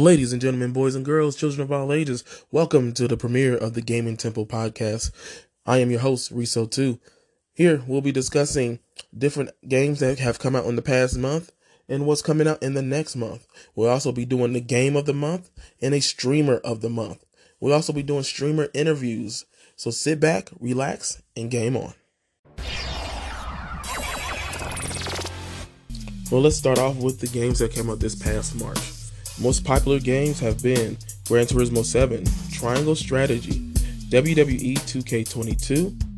Ladies and gentlemen, boys and girls, children of all ages, welcome to the premiere of the Gaming Temple podcast. I am your host, Riso2. Here, we'll be discussing different games that have come out in the past month and what's coming out in the next month. We'll also be doing the game of the month and a streamer of the month. We'll also be doing streamer interviews. So sit back, relax, and game on. Well, let's start off with the games that came out this past March. Most popular games have been Gran Turismo 7, Triangle Strategy, WWE 2K22.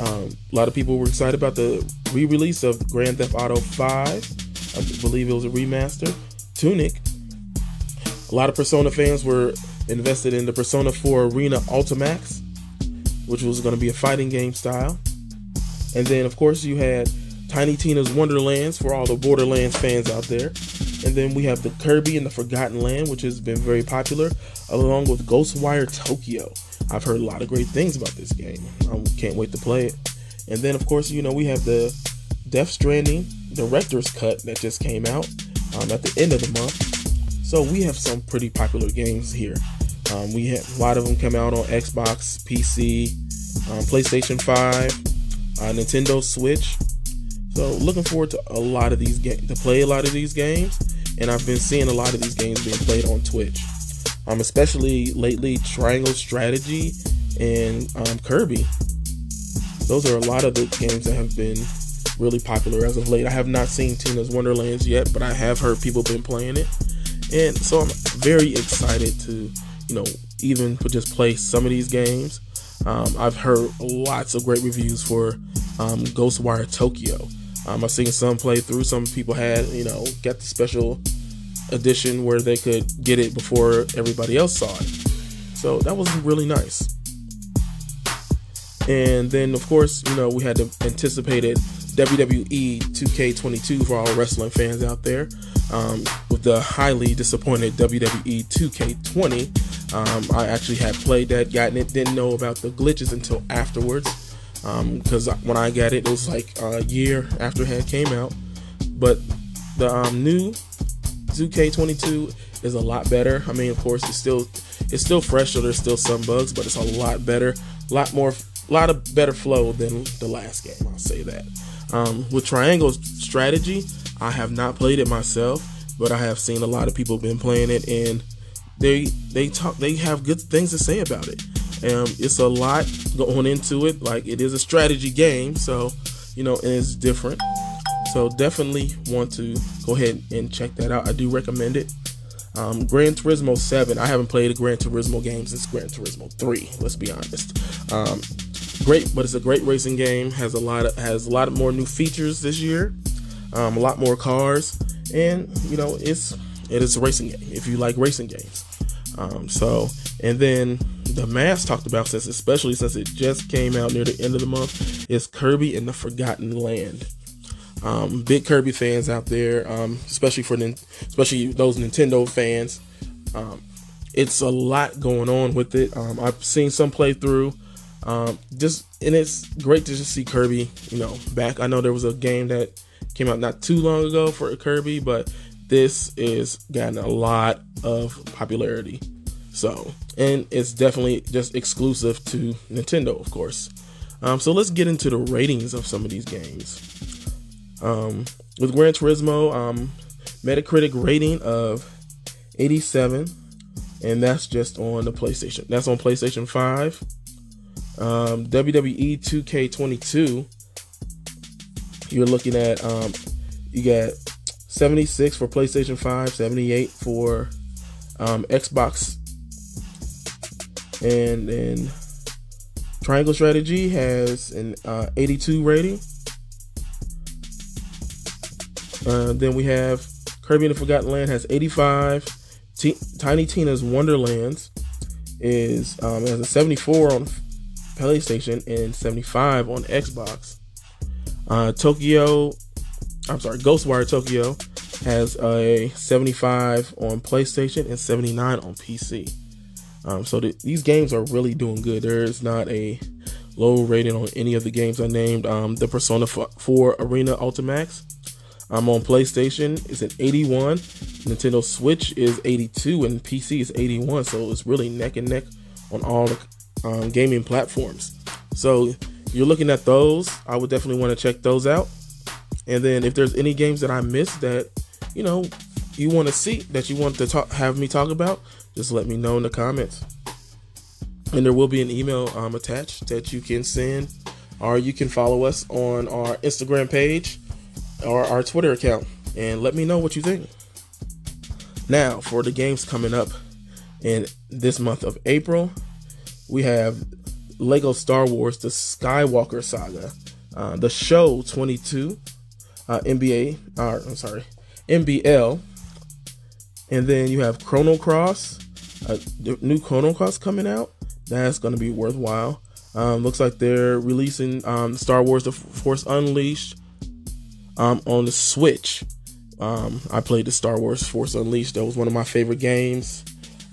Um, a lot of people were excited about the re release of Grand Theft Auto 5. I believe it was a remaster. Tunic. A lot of Persona fans were invested in the Persona 4 Arena Ultimax, which was going to be a fighting game style. And then, of course, you had Tiny Tina's Wonderlands for all the Borderlands fans out there. And then we have the Kirby and the Forgotten Land, which has been very popular, along with Ghostwire Tokyo. I've heard a lot of great things about this game. I can't wait to play it. And then, of course, you know, we have the Death Stranding director's cut that just came out um, at the end of the month. So we have some pretty popular games here. Um, we have a lot of them come out on Xbox, PC, um, PlayStation 5, uh, Nintendo Switch. So looking forward to a lot of these games to play a lot of these games, and I've been seeing a lot of these games being played on Twitch. Um, especially lately, Triangle Strategy and um, Kirby. Those are a lot of the games that have been really popular as of late. I have not seen Tina's Wonderlands yet, but I have heard people been playing it, and so I'm very excited to, you know, even just play some of these games. Um, I've heard lots of great reviews for um, Ghostwire Tokyo. Um, I've seen some play through. Some people had, you know, got the special edition where they could get it before everybody else saw it. So that was really nice. And then, of course, you know, we had the anticipated WWE 2K22 for all wrestling fans out there. Um, with the highly disappointed WWE 2K20, um, I actually had played that, gotten it, didn't know about the glitches until afterwards because um, when I got it, it was like a year after it had came out. But the um, new 2K22 is a lot better. I mean, of course, it's still it's still fresh, so there's still some bugs, but it's a lot better, a lot more, a lot of better flow than the last game. I'll say that. Um, with Triangle Strategy, I have not played it myself, but I have seen a lot of people been playing it, and they they talk they have good things to say about it. Um, it's a lot going into it. Like it is a strategy game, so you know, and it's different. So definitely want to go ahead and check that out. I do recommend it. Um, Gran Turismo 7. I haven't played a Gran Turismo game since Gran Turismo 3. Let's be honest. Um, great, but it's a great racing game. Has a lot of has a lot of more new features this year. Um, a lot more cars, and you know, it's it is a racing game. If you like racing games, um, so and then the mass talked about since especially since it just came out near the end of the month is Kirby and the Forgotten Land. Um, big Kirby fans out there, um, especially for especially those Nintendo fans. Um, it's a lot going on with it. Um, I've seen some playthrough. Um, just and it's great to just see Kirby, you know, back. I know there was a game that came out not too long ago for Kirby, but this is gotten a lot of popularity. So, and it's definitely just exclusive to Nintendo, of course. Um, so let's get into the ratings of some of these games. Um, with Gran Turismo, um, Metacritic rating of 87, and that's just on the PlayStation. That's on PlayStation 5. Um, WWE 2K22, you're looking at um, you got 76 for PlayStation 5, 78 for um, Xbox and then Triangle Strategy has an uh, 82 rating. Uh, then we have Kirby and the Forgotten Land has 85. T- Tiny Tina's Wonderlands is um, has a 74 on PlayStation and 75 on Xbox. Uh, Tokyo, I'm sorry, Ghostwire Tokyo has a 75 on PlayStation and 79 on PC. Um, so the, these games are really doing good. There is not a low rating on any of the games I named. Um, the Persona 4 Arena Ultimax I'm on PlayStation, it's an 81. Nintendo Switch is 82, and PC is 81. So it's really neck and neck on all the um, gaming platforms. So you're looking at those. I would definitely want to check those out. And then if there's any games that I missed that you know you want to see that you want to talk, have me talk about, just let me know in the comments. And there will be an email um, attached that you can send, or you can follow us on our Instagram page or our Twitter account and let me know what you think. Now, for the games coming up in this month of April, we have Lego Star Wars The Skywalker Saga, uh, the show 22, uh, NBA, uh, I'm sorry, NBL, and then you have Chrono Cross, a new Chrono Cross coming out. That's going to be worthwhile. Um, looks like they're releasing um, Star Wars: The Force Unleashed um, on the Switch. Um, I played the Star Wars Force Unleashed. That was one of my favorite games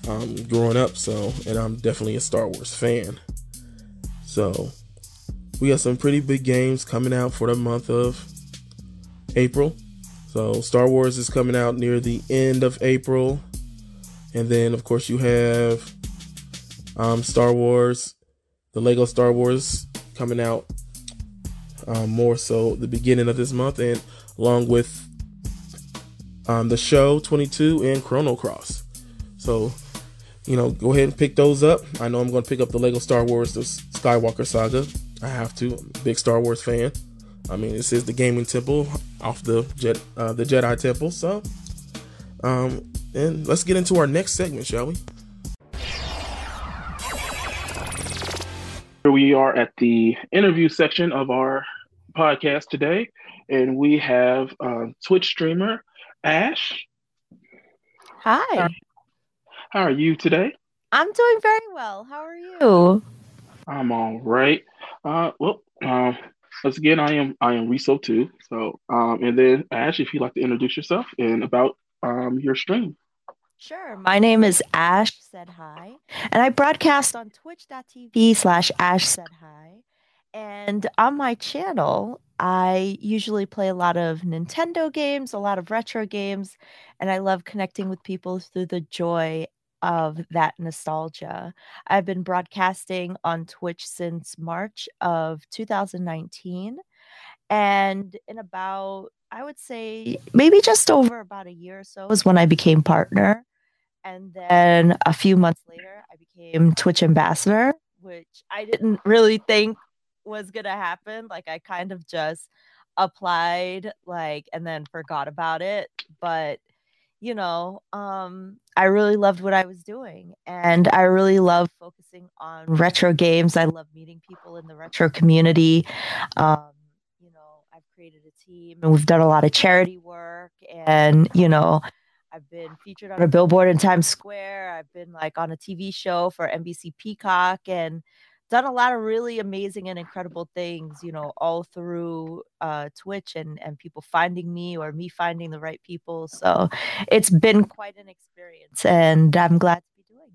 um, growing up. So, and I'm definitely a Star Wars fan. So, we got some pretty big games coming out for the month of April. So, Star Wars is coming out near the end of April. And then, of course, you have um, Star Wars, the Lego Star Wars coming out um, more so the beginning of this month, and along with um, the show 22 and Chrono Cross. So, you know, go ahead and pick those up. I know I'm going to pick up the Lego Star Wars, the Skywalker Saga. I have to. Big Star Wars fan. I mean, this is the gaming temple off the Jet, uh, the Jedi Temple. So, um, and let's get into our next segment, shall we? Here we are at the interview section of our podcast today, and we have uh, Twitch streamer Ash. Hi. How are you today? I'm doing very well. How are you? I'm all right. Uh, well, um, once again, I am I am Riso too. So, um, and then Ash, if you'd like to introduce yourself and about um your stream. Sure. My name is Ash Said Hi, and I broadcast on twitch.tv slash Ash Said Hi. And on my channel, I usually play a lot of Nintendo games, a lot of retro games, and I love connecting with people through the joy of that nostalgia. I've been broadcasting on Twitch since March of 2019. And in about, I would say, maybe just over about a year or so is when I became partner. And then a few months later, I became Twitch ambassador, which I didn't really think was going to happen. Like, I kind of just applied, like, and then forgot about it. But, you know, um, I really loved what I was doing. And I really love focusing on retro games. I love meeting people in the retro community. Um, you know, I've created a team and we've done a lot of charity work. And, you know, I've been featured on a billboard in Times Square. I've been like on a TV show for NBC Peacock and done a lot of really amazing and incredible things, you know, all through uh, Twitch and and people finding me or me finding the right people. So it's been quite an experience, and I'm glad to be doing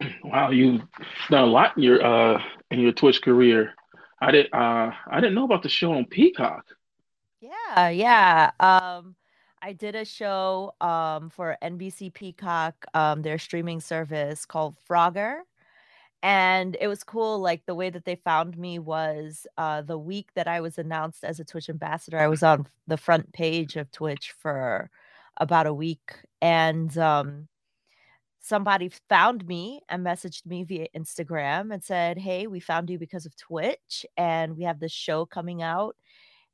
it. Wow, you've done a lot in your uh in your Twitch career. I did uh I didn't know about the show on Peacock. Yeah, yeah. Um I did a show um, for NBC Peacock, um, their streaming service called Frogger. And it was cool. Like the way that they found me was uh, the week that I was announced as a Twitch ambassador, I was on the front page of Twitch for about a week. And um, somebody found me and messaged me via Instagram and said, Hey, we found you because of Twitch, and we have this show coming out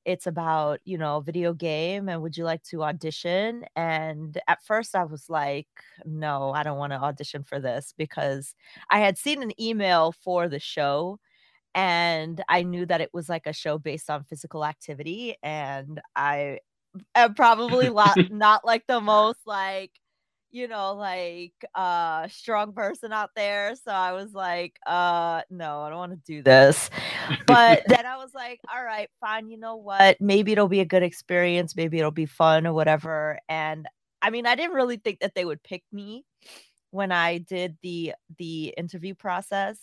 it's about you know video game and would you like to audition? And at first i was like no i don't want to audition for this because i had seen an email for the show and i knew that it was like a show based on physical activity and i am probably not, not like the most like you know, like uh strong person out there. So I was like, uh no, I don't want to do this. But then I was like, all right, fine, you know what? Maybe it'll be a good experience, maybe it'll be fun or whatever. And I mean, I didn't really think that they would pick me when I did the the interview process,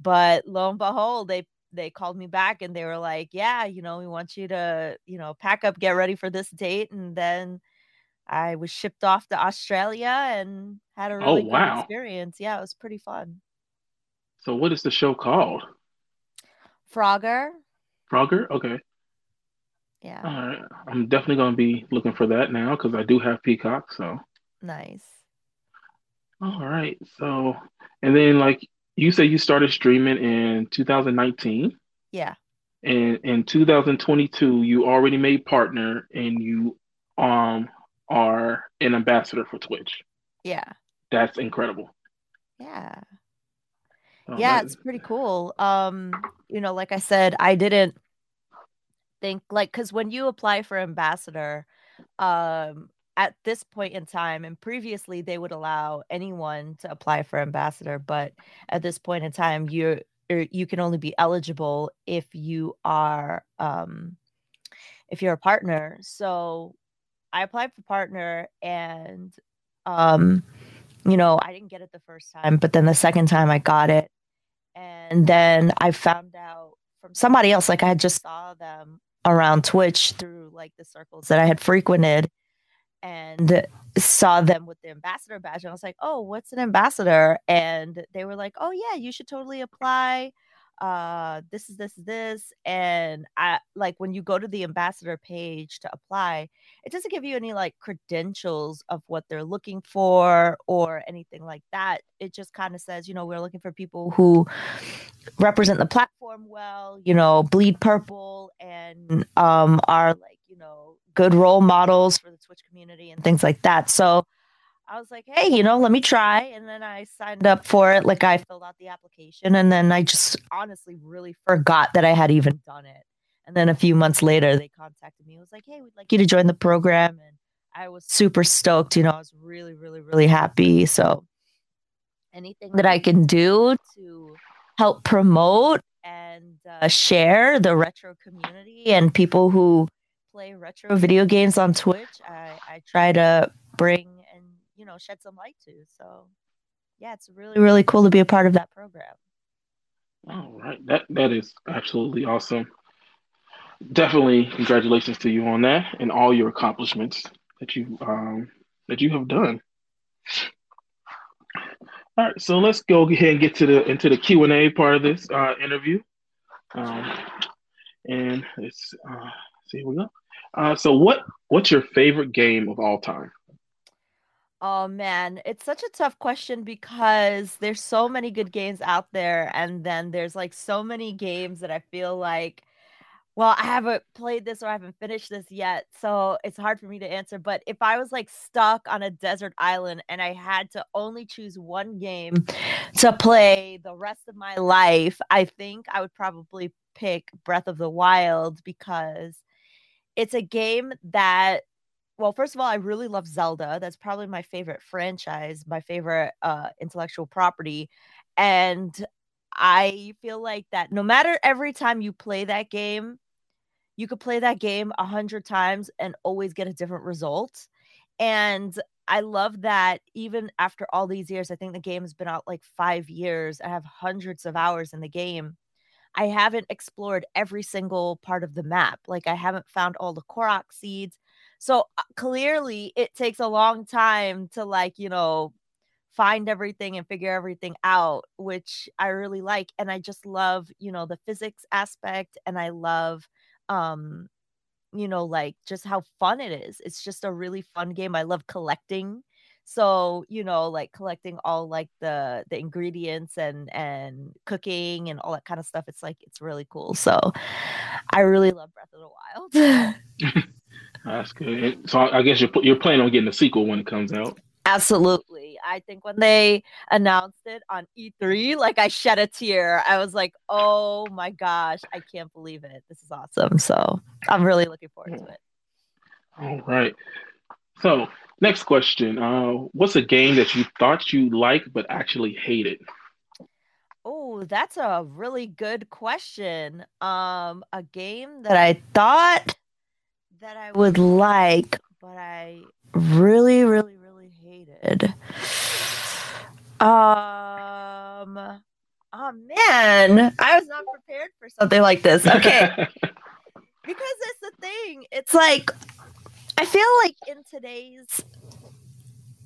but lo and behold, they they called me back and they were like, "Yeah, you know, we want you to, you know, pack up, get ready for this date." And then I was shipped off to Australia and had a Oh really good experience. Yeah, it was pretty fun. So what is the show called? Frogger. Frogger? Okay. Yeah, All right. I'm definitely gonna be looking for that now because I do have Peacock. So nice. all right. So and then like you say you started streaming in 2019 Yeah. and in 2022 you already made partner and you um are an ambassador for Twitch. Yeah. That's incredible. Yeah. Oh, Yeah, it's pretty cool. Um, you know, like I said, I didn't think like because when you apply for ambassador, um, at this point in time, and previously they would allow anyone to apply for ambassador, but at this point in time, you're you can only be eligible if you are um if you're a partner. So I applied for partner and um you know, I didn't get it the first time, but then the second time I got it. And then I found out from somebody else, like I had just saw them around Twitch through like the circles that I had frequented and saw them with the ambassador badge. And I was like, oh, what's an ambassador? And they were like, oh, yeah, you should totally apply. Uh, this is this, this. And I like when you go to the ambassador page to apply, it doesn't give you any like credentials of what they're looking for or anything like that. It just kind of says, you know, we're looking for people who represent the platform well, you know, bleed purple and um are like, you know, good role models for the Twitch community and things like that. So I was like, hey, you know, let me try. And then I signed up for it. Like I filled out the application and then I just honestly really forgot that I had even done it. And then a few months later, they contacted me. It was like, hey, we'd like you to join the program. And I was super stoked. You know, I was really, really, really happy. So anything that I can do to help promote and uh, share the retro community and people who play retro video games on Twitch, I, I try to bring you know shed some light to. So yeah, it's really really cool to be a part of that program. all right. That that is absolutely awesome. Definitely congratulations to you on that and all your accomplishments that you um that you have done. All right, so let's go ahead and get to the into the Q and A part of this uh, interview. Um, and it's uh, see here we go. Uh, so what what's your favorite game of all time? Oh man, it's such a tough question because there's so many good games out there, and then there's like so many games that I feel like Well, I haven't played this or I haven't finished this yet, so it's hard for me to answer. But if I was like stuck on a desert island and I had to only choose one game to play the rest of my life, I think I would probably pick Breath of the Wild because it's a game that, well, first of all, I really love Zelda. That's probably my favorite franchise, my favorite uh, intellectual property. And I feel like that no matter every time you play that game, you could play that game a hundred times and always get a different result. And I love that even after all these years, I think the game has been out like five years. I have hundreds of hours in the game. I haven't explored every single part of the map. Like I haven't found all the Korok seeds. So uh, clearly it takes a long time to like, you know, find everything and figure everything out, which I really like. And I just love, you know, the physics aspect and I love um you know like just how fun it is. It's just a really fun game. I love collecting. So you know like collecting all like the the ingredients and and cooking and all that kind of stuff it's like it's really cool. So i really love breath of the wild That's good. So I guess you're you're planning on getting a sequel when it comes out. absolutely i think when they announced it on e3 like i shed a tear i was like oh my gosh i can't believe it this is awesome so i'm really looking forward to it All right. So next question. Uh, what's a game that you thought you liked but actually hated? Oh, that's a really good question. Um, a game that I thought that I would like, but I really, really, really hated. Um, Oh man, I was not prepared for something like this. Okay. because that's the thing. It's like I feel like in today's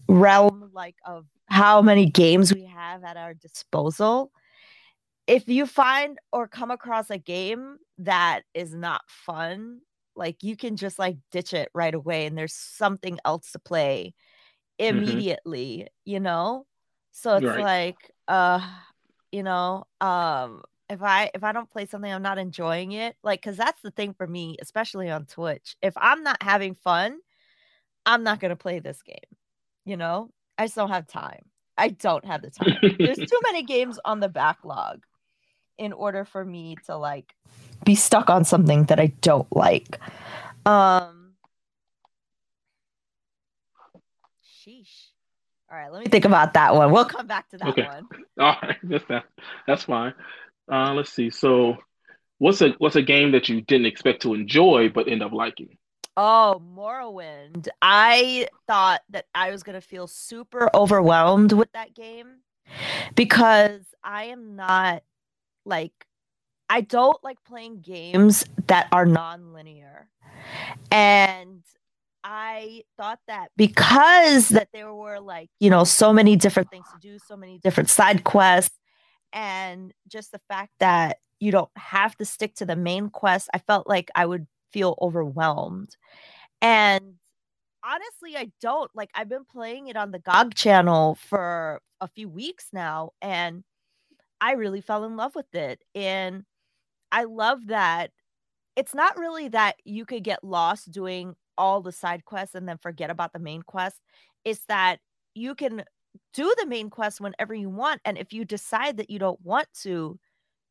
realm like of how many games we have at our disposal, if you find or come across a game that is not fun, like you can just like ditch it right away and there's something else to play mm-hmm. immediately, mm-hmm. you know? So it's right. like uh you know, um if I if I don't play something I'm not enjoying it, like cuz that's the thing for me, especially on Twitch. If I'm not having fun, I'm not going to play this game. You know? I just don't have time. I don't have the time. There's too many games on the backlog in order for me to like be stuck on something that I don't like. Um Sheesh. All right, let me think about that one. We'll come back to that okay. one. All right, that's that. That's fine. Uh, let's see. So, what's a what's a game that you didn't expect to enjoy but end up liking? Oh, Morrowind. I thought that I was going to feel super overwhelmed with that game because I am not like I don't like playing games that are non-linear. And I thought that because that there were like, you know, so many different things to do, so many different side quests and just the fact that you don't have to stick to the main quest, I felt like I would feel overwhelmed. And honestly, I don't. Like, I've been playing it on the GOG channel for a few weeks now, and I really fell in love with it. And I love that it's not really that you could get lost doing all the side quests and then forget about the main quest. It's that you can do the main quest whenever you want. And if you decide that you don't want to,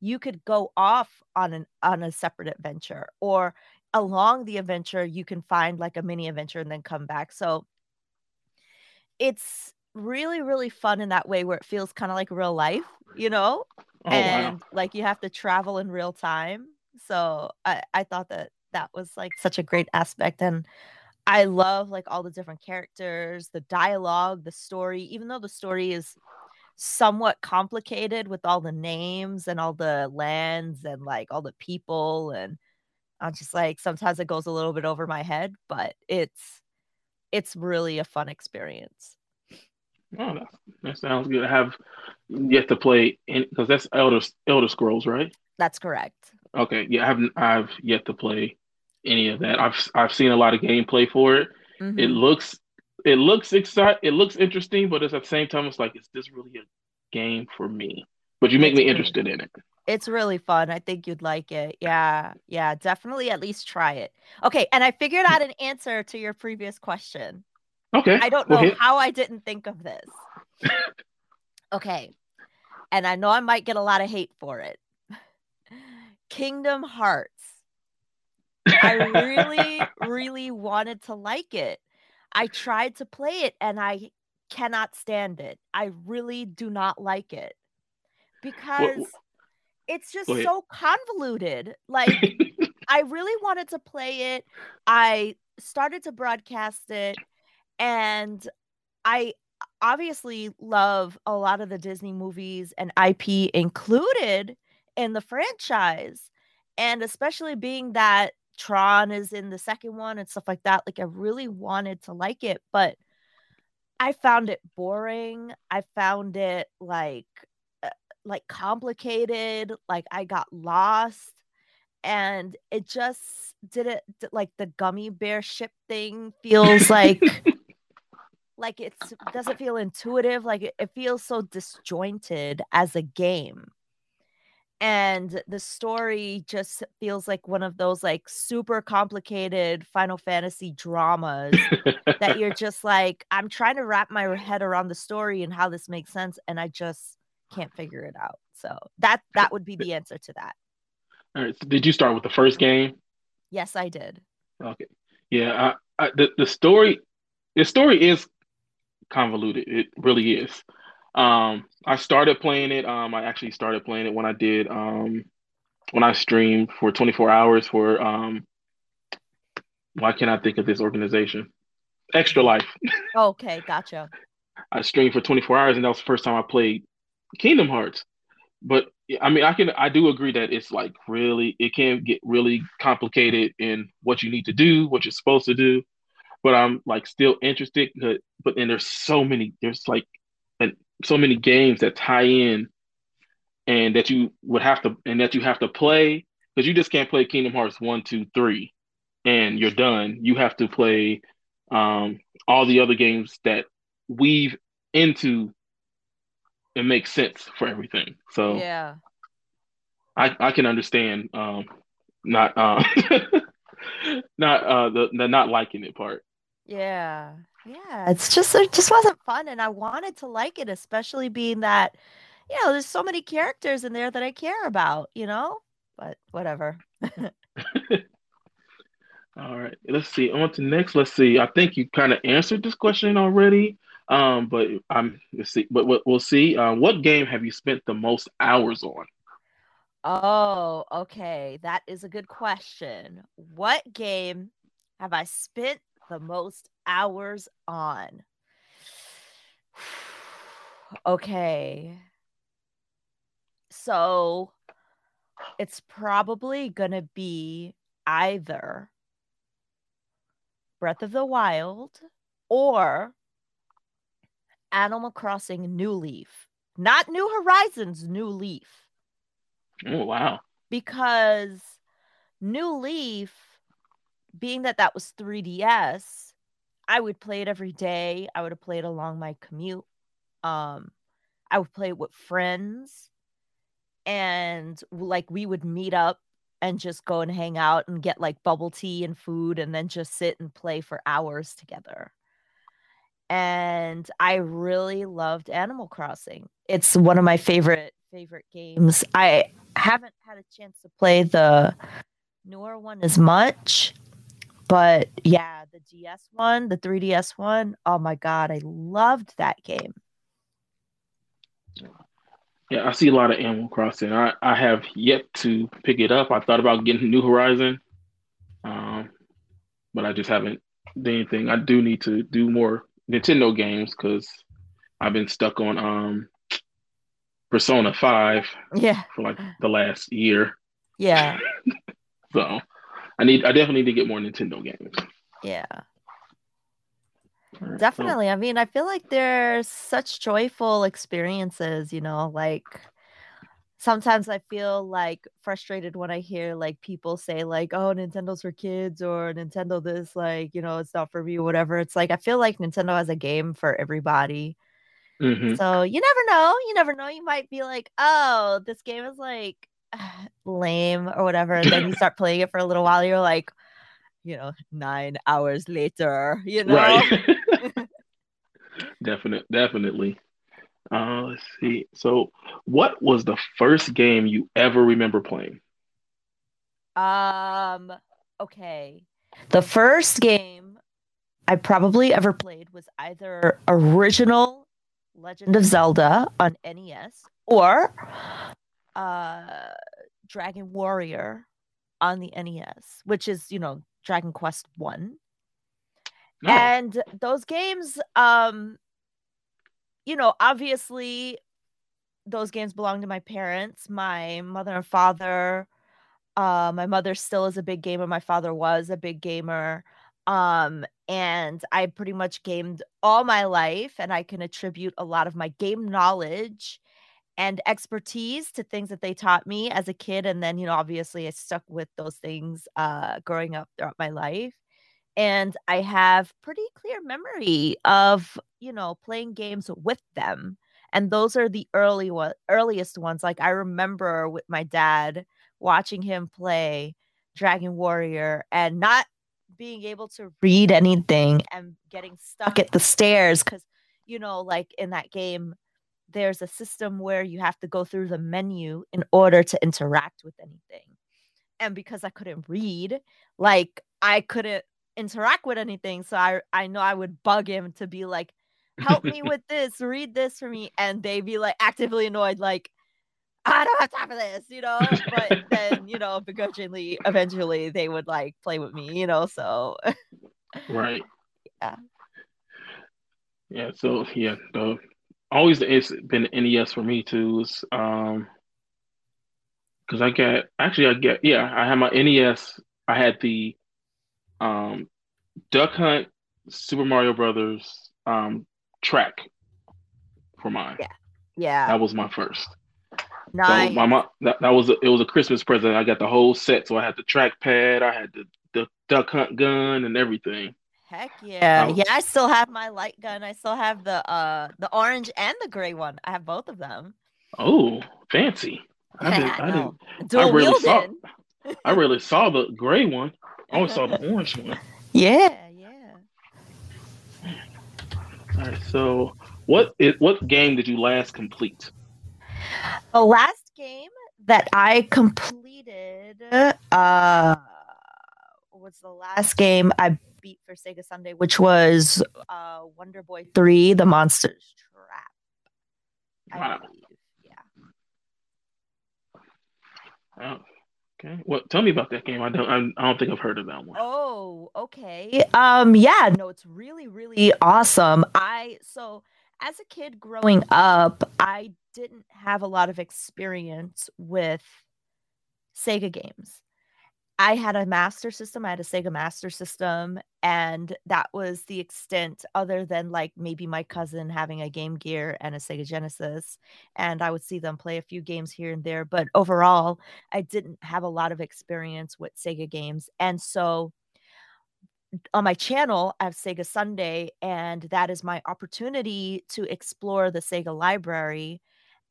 you could go off on an on a separate adventure or along the adventure you can find like a mini adventure and then come back so it's really really fun in that way where it feels kind of like real life you know oh, and wow. like you have to travel in real time so i i thought that that was like such a great aspect and i love like all the different characters the dialogue the story even though the story is somewhat complicated with all the names and all the lands and like all the people and I'm just like sometimes it goes a little bit over my head, but it's it's really a fun experience. Oh, that, that sounds good. I have yet to play because that's Elder Elder Scrolls, right? That's correct. Okay, yeah, I haven't. I've yet to play any of that. I've I've seen a lot of gameplay for it. Mm-hmm. It looks it looks excite it looks interesting, but it's at the same time it's like is this really a game for me? But you make it's me interested in it. It's really fun. I think you'd like it. Yeah. Yeah. Definitely at least try it. Okay. And I figured out an answer to your previous question. Okay. I don't know how I didn't think of this. okay. And I know I might get a lot of hate for it. Kingdom Hearts. I really, really wanted to like it. I tried to play it and I cannot stand it. I really do not like it because it's just so convoluted. Like I really wanted to play it. I started to broadcast it and I obviously love a lot of the Disney movies and IP included in the franchise. And especially being that Tron is in the second one and stuff like that, like I really wanted to like it, but I found it boring. I found it like uh, like complicated like i got lost and it just did it like the gummy bear ship thing feels like like it doesn't feel intuitive like it, it feels so disjointed as a game and the story just feels like one of those like super complicated final fantasy dramas that you're just like i'm trying to wrap my head around the story and how this makes sense and i just can't figure it out. So that that would be the answer to that. All right. So did you start with the first game? Yes, I did. Okay. Yeah. I, I, the the story, the story is convoluted. It really is. Um, I started playing it. Um, I actually started playing it when I did um, when I streamed for 24 hours for um, why can't I think of this organization? Extra Life. okay, gotcha. I streamed for 24 hours, and that was the first time I played Kingdom Hearts. but I mean, I can I do agree that it's like really it can get really complicated in what you need to do, what you're supposed to do. But I'm like still interested. But then there's so many there's like and so many games that tie in, and that you would have to and that you have to play because you just can't play Kingdom Hearts one, two, three, and you're done. You have to play um, all the other games that weave into and make sense for everything. So Yeah. I I can understand um not uh not uh the, the not liking it part. Yeah. Yeah. It's just it just wasn't fun and I wanted to like it, especially being that, you know, there's so many characters in there that I care about, you know? But whatever. All right, let's see. On to next. Let's see. I think you kind of answered this question already. Um, but I'm let's see. But we'll, we'll see. Uh, what game have you spent the most hours on? Oh, okay. That is a good question. What game have I spent the most hours on? Okay. So it's probably going to be either Breath of the Wild or Animal Crossing New Leaf. Not New Horizons, New Leaf Oh wow. because New Leaf, being that that was 3DS, I would play it every day. I would have played along my commute. Um, I would play it with friends, and like we would meet up and just go and hang out and get like bubble tea and food, and then just sit and play for hours together. And I really loved Animal Crossing. It's one of my favorite favorite games. I haven't had a chance to play the newer one as much, but yeah, the DS one, the 3DS one, oh my god, I loved that game. Yeah, I see a lot of Animal Crossing. I, I have yet to pick it up. I thought about getting New Horizon, um, but I just haven't done anything. I do need to do more Nintendo games because I've been stuck on um, Persona 5 Yeah, for like the last year. yeah, So I need I definitely need to get more Nintendo games. yeah. All right, so- Definitely. I mean, I feel like there's such joyful experiences, you know, like sometimes I feel like frustrated when I hear like people say like, "Oh, Nintendo's for kids" or "Nintendo this like, you know, it's not for me," whatever. It's like I feel like Nintendo has a game for everybody. Mhm. So you never know. You never know. You might be like, "Oh, this game is like lame or whatever." And then you start playing it for a little while, you're like, you know, 9 hours later, you know. Right. Definite, definitely. Uh, let's see. So, what was the first game you ever remember playing? Um, okay. The first game I probably ever played was either original Legend of Zelda on NES or uh Dragon Warrior on the NES, which is, you know, Dragon Quest 1. No. And those games um you know, obviously those games belong to my parents, my mother and father uh, my mother still is a big gamer. My father was a big gamer. Um, and I pretty much gamed all my life, and I can attribute a lot of my game knowledge and expertise to things that they taught me as a kid. And then, you know, obviously I stuck with those things uh, growing up throughout my life. And I have pretty clear memory of, you know, playing games with them. And those are the early one, earliest ones. Like I remember with my dad watching him play Dragon Warrior and not being able to read anything and getting stuck at the stairs because you know like in that game there's a system where you have to go through the menu in order to interact with anything and because i couldn't read like i couldn't interact with anything so i i know i would bug him to be like help me with this read this for me and they'd be like actively annoyed like I don't have time for this, you know. But then, you know, begrudgingly, eventually they would like play with me, you know. So Right. Yeah. Yeah. So yeah, the always it's been NES for me too. It's, um, because I got actually I get yeah I had my NES. I had the um, Duck Hunt, Super Mario Brothers um, track for mine. Yeah, yeah. That was my first. Nice. So my mom that, that was a, it was a Christmas present. I got the whole set. So I had the trackpad, I had the, the duck hunt gun and everything. Heck yeah. Was, yeah, I still have my light gun. I still have the uh the orange and the gray one. I have both of them. Oh, fancy. I didn't I, didn't I really saw I really saw the gray one. I only saw the orange one. Yeah, yeah. All right, so what is what game did you last complete? The last game that I completed uh was the last game I beat for Sega Sunday, which was uh Wonder Boy 3, The Monster's Trap. Wow. Yeah. Oh, okay. Well, tell me about that game. I don't. I don't think I've heard of that one. Oh, okay. Um. Yeah. No, it's really, really awesome. I so as a kid growing up, I didn't have a lot of experience with Sega games. I had a master system, I had a Sega master system, and that was the extent, other than like maybe my cousin having a Game Gear and a Sega Genesis. And I would see them play a few games here and there. But overall, I didn't have a lot of experience with Sega games. And so on my channel, I have Sega Sunday, and that is my opportunity to explore the Sega library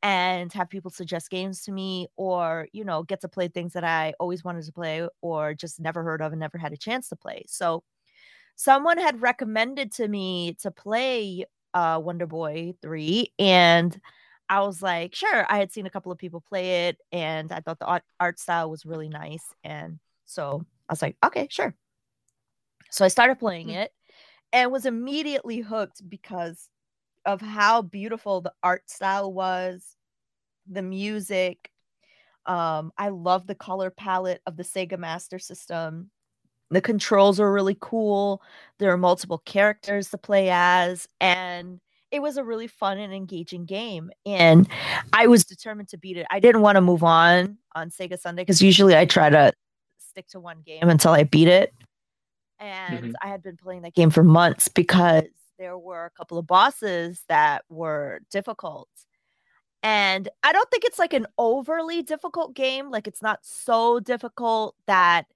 and have people suggest games to me or you know get to play things that i always wanted to play or just never heard of and never had a chance to play so someone had recommended to me to play uh wonder boy 3 and i was like sure i had seen a couple of people play it and i thought the art, art style was really nice and so i was like okay sure so i started playing mm-hmm. it and was immediately hooked because of how beautiful the art style was, the music. Um, I love the color palette of the Sega Master System. The controls are really cool. There are multiple characters to play as, and it was a really fun and engaging game. And I was determined to beat it. I didn't want to move on on Sega Sunday because usually I try to stick to one game until I beat it. And mm-hmm. I had been playing that game for months because there were a couple of bosses that were difficult. And I don't think it's like an overly difficult game. Like it's not so difficult that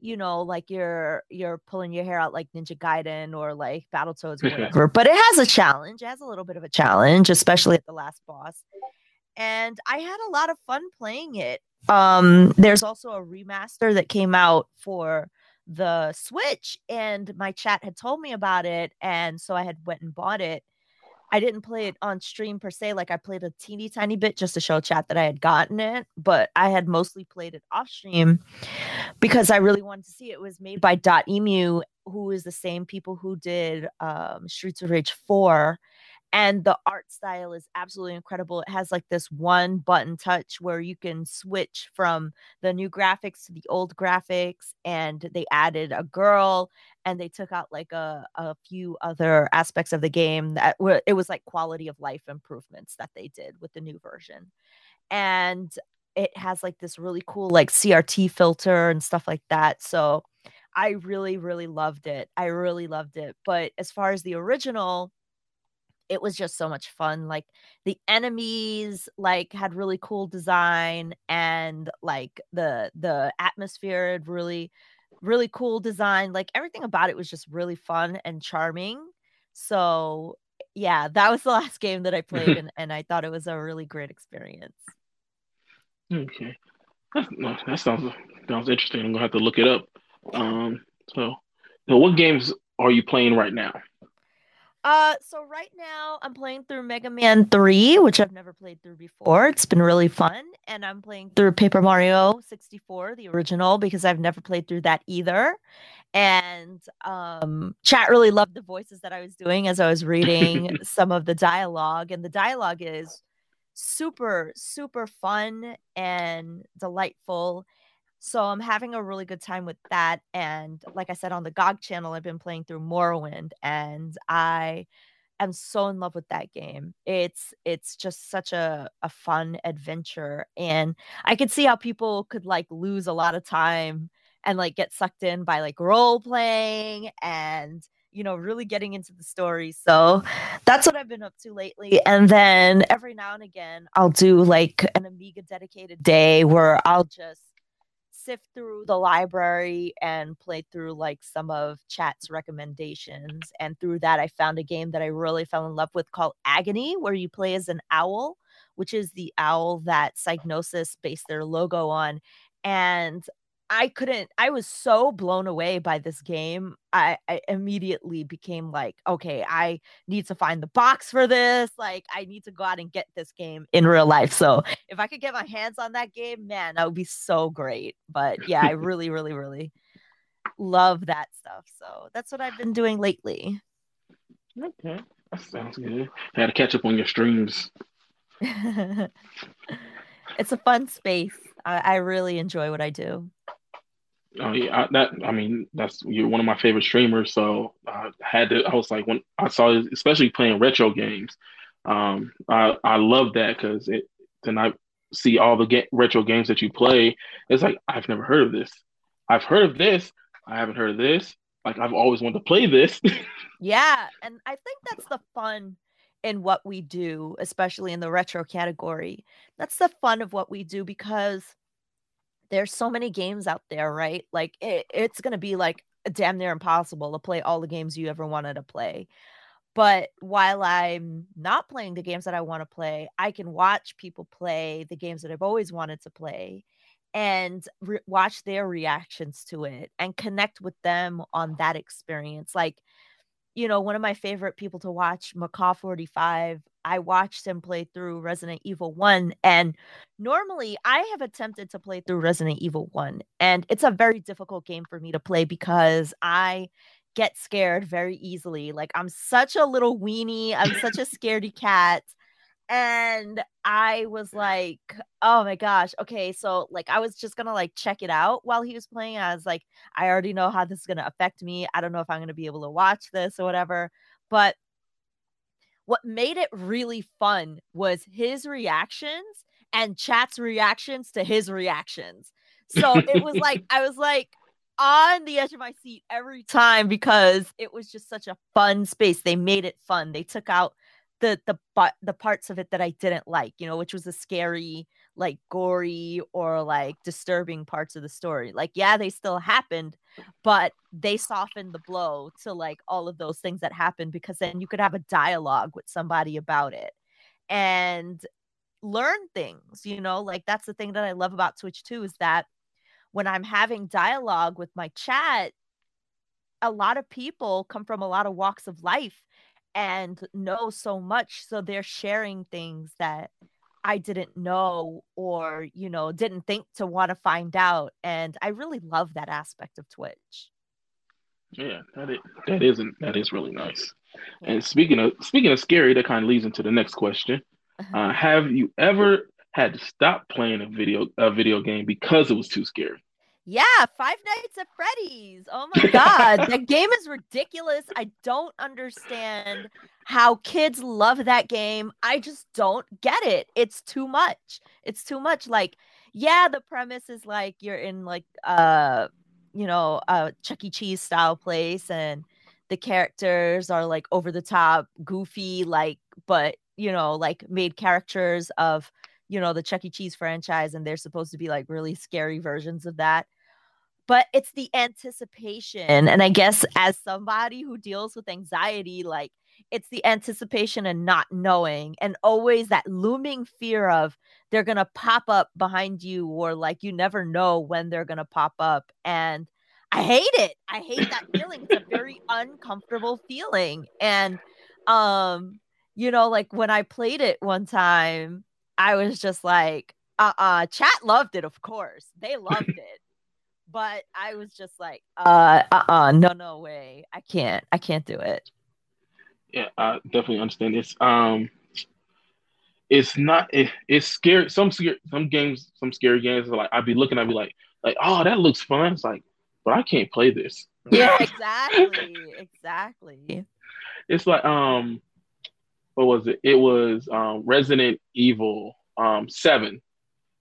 you know, like you're you're pulling your hair out like Ninja Gaiden or like Battletoads or whatever. but it has a challenge. It has a little bit of a challenge, especially at the last boss. And I had a lot of fun playing it. Um, there's also a remaster that came out for the Switch and my chat had told me about it and so I had went and bought it. I didn't play it on stream per se like I played a teeny tiny bit just to show chat that I had gotten it, but I had mostly played it off stream because I really wanted to see it. it was made by Dotemu who is the same people who did um, Streets of Rage 4 and the art style is absolutely incredible. It has like this one button touch where you can switch from the new graphics to the old graphics, and they added a girl and they took out like a, a few other aspects of the game that were it was like quality of life improvements that they did with the new version. And it has like this really cool like CRT filter and stuff like that. So I really, really loved it. I really loved it. But as far as the original, it was just so much fun like the enemies like had really cool design and like the the atmosphere had really really cool design like everything about it was just really fun and charming. So yeah that was the last game that i played and, and i thought it was a really great experience. Okay. That sounds sounds interesting. I'm gonna have to look it up. Um so so what games are you playing right now uh, so right now I'm playing through Mega Man 3, which I've never played through before. It's been really fun. And I'm playing through Paper Mario 64, the original, because I've never played through that either. And um, chat really loved the voices that I was doing as I was reading some of the dialogue. And the dialogue is super, super fun and delightful. So I'm having a really good time with that. And like I said on the GOG channel, I've been playing through Morrowind and I am so in love with that game. It's it's just such a, a fun adventure. And I could see how people could like lose a lot of time and like get sucked in by like role playing and you know really getting into the story so that's what i've been up to lately and then every now and again i'll do like an amiga dedicated day where i'll just sift through the library and play through like some of chat's recommendations and through that i found a game that i really fell in love with called agony where you play as an owl which is the owl that psygnosis based their logo on and I couldn't, I was so blown away by this game. I, I, immediately became like, okay, I need to find the box for this. Like, I need to go out and get this game in real life. So, if I could get my hands on that game, man, that would be so great. But yeah, I really, really, really love that stuff. So, that's what I've been doing lately. Okay, that sounds good. I had to catch up on your streams. it's a fun space. I, I really enjoy what I do. Oh yeah, I, that I mean that's you're one of my favorite streamers. So I had to. I was like when I saw, especially playing retro games, um, I I love that because it. Then I see all the retro games that you play. It's like I've never heard of this. I've heard of this. I haven't heard of this. Like I've always wanted to play this. yeah, and I think that's the fun in what we do, especially in the retro category. That's the fun of what we do because there's so many games out there, right? Like it, it's going to be like damn near impossible to play all the games you ever wanted to play. But while I'm not playing the games that I want to play, I can watch people play the games that I've always wanted to play and re- watch their reactions to it and connect with them on that experience. Like you know, one of my favorite people to watch, Macaw45, I watched him play through Resident Evil 1. And normally I have attempted to play through Resident Evil 1. And it's a very difficult game for me to play because I get scared very easily. Like I'm such a little weenie, I'm such a scaredy cat and I was like, oh my gosh, okay. So like I was just gonna like check it out while he was playing. I was like, I already know how this is gonna affect me. I don't know if I'm gonna be able to watch this or whatever. But what made it really fun was his reactions and chat's reactions to his reactions. So it was like I was like on the edge of my seat every time because it was just such a fun space. They made it fun. They took out the the but the parts of it that I didn't like, you know, which was the scary, like gory or like disturbing parts of the story. Like, yeah, they still happened, but they softened the blow to like all of those things that happened because then you could have a dialogue with somebody about it and learn things, you know, like that's the thing that I love about Twitch too is that when I'm having dialogue with my chat, a lot of people come from a lot of walks of life and know so much so they're sharing things that I didn't know or you know didn't think to want to find out and I really love that aspect of Twitch. Yeah, that is that isn't that is really nice. Yeah. And speaking of speaking of scary, that kind of leads into the next question. Uh, have you ever had to stop playing a video a video game because it was too scary? Yeah, Five Nights at Freddy's. Oh my god, that game is ridiculous. I don't understand how kids love that game. I just don't get it. It's too much. It's too much. Like, yeah, the premise is like you're in like uh, you know, a Chuck E. Cheese style place and the characters are like over the top, goofy, like, but you know, like made characters of you know the Chuck E. Cheese franchise, and they're supposed to be like really scary versions of that but it's the anticipation and i guess as somebody who deals with anxiety like it's the anticipation and not knowing and always that looming fear of they're going to pop up behind you or like you never know when they're going to pop up and i hate it. I hate that feeling. It's a very uncomfortable feeling and um you know like when i played it one time i was just like uh-uh. Chat loved it of course. They loved it but I was just like, uh, uh, uh, no, no way, I can't, I can't do it. Yeah, I definitely understand this. Um, it's not, it, it's scary. Some scary, some games, some scary games. Like I'd be looking, I'd be like, like, oh, that looks fun. It's like, but I can't play this. Yeah, exactly, exactly. It's like, um, what was it? It was um, Resident Evil um, Seven.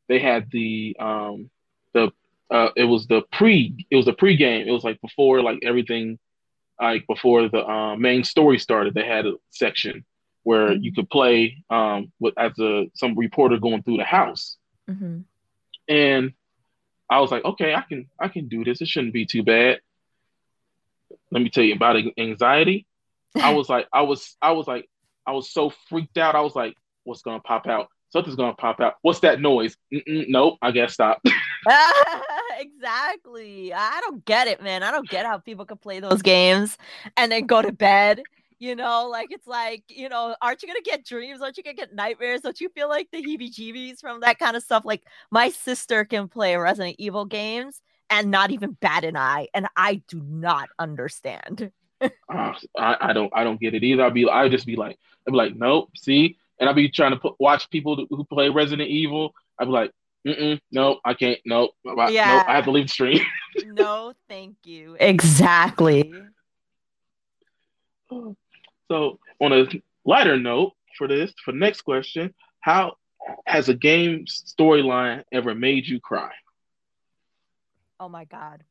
They had the um, the uh, it was the pre it was the pre-game. It was like before like everything like before the uh, main story started. They had a section where mm-hmm. you could play um, with as a some reporter going through the house, mm-hmm. and I was like, okay, I can I can do this. It shouldn't be too bad. Let me tell you about anxiety. I was like, I was I was like, I was so freaked out. I was like, what's gonna pop out? Something's gonna pop out. What's that noise? Mm-mm, nope, I guess stop. exactly. I don't get it, man. I don't get how people can play those games and then go to bed you know, like it's like, you know, aren't you gonna get dreams? Aren't you gonna get nightmares? Don't you feel like the heebie jeebies from that kind of stuff? Like my sister can play Resident Evil games and not even bat an eye, and I do not understand. uh, I, I don't I don't get it either. I'll be I'd just be like I'd be like, nope, see, and I'll be trying to put, watch people who play Resident Evil. I'd be like, Mm-mm, no, I can't. No, yeah. I have to leave the stream. no, thank you. Exactly. So, on a lighter note for this, for the next question, how has a game storyline ever made you cry? Oh my God.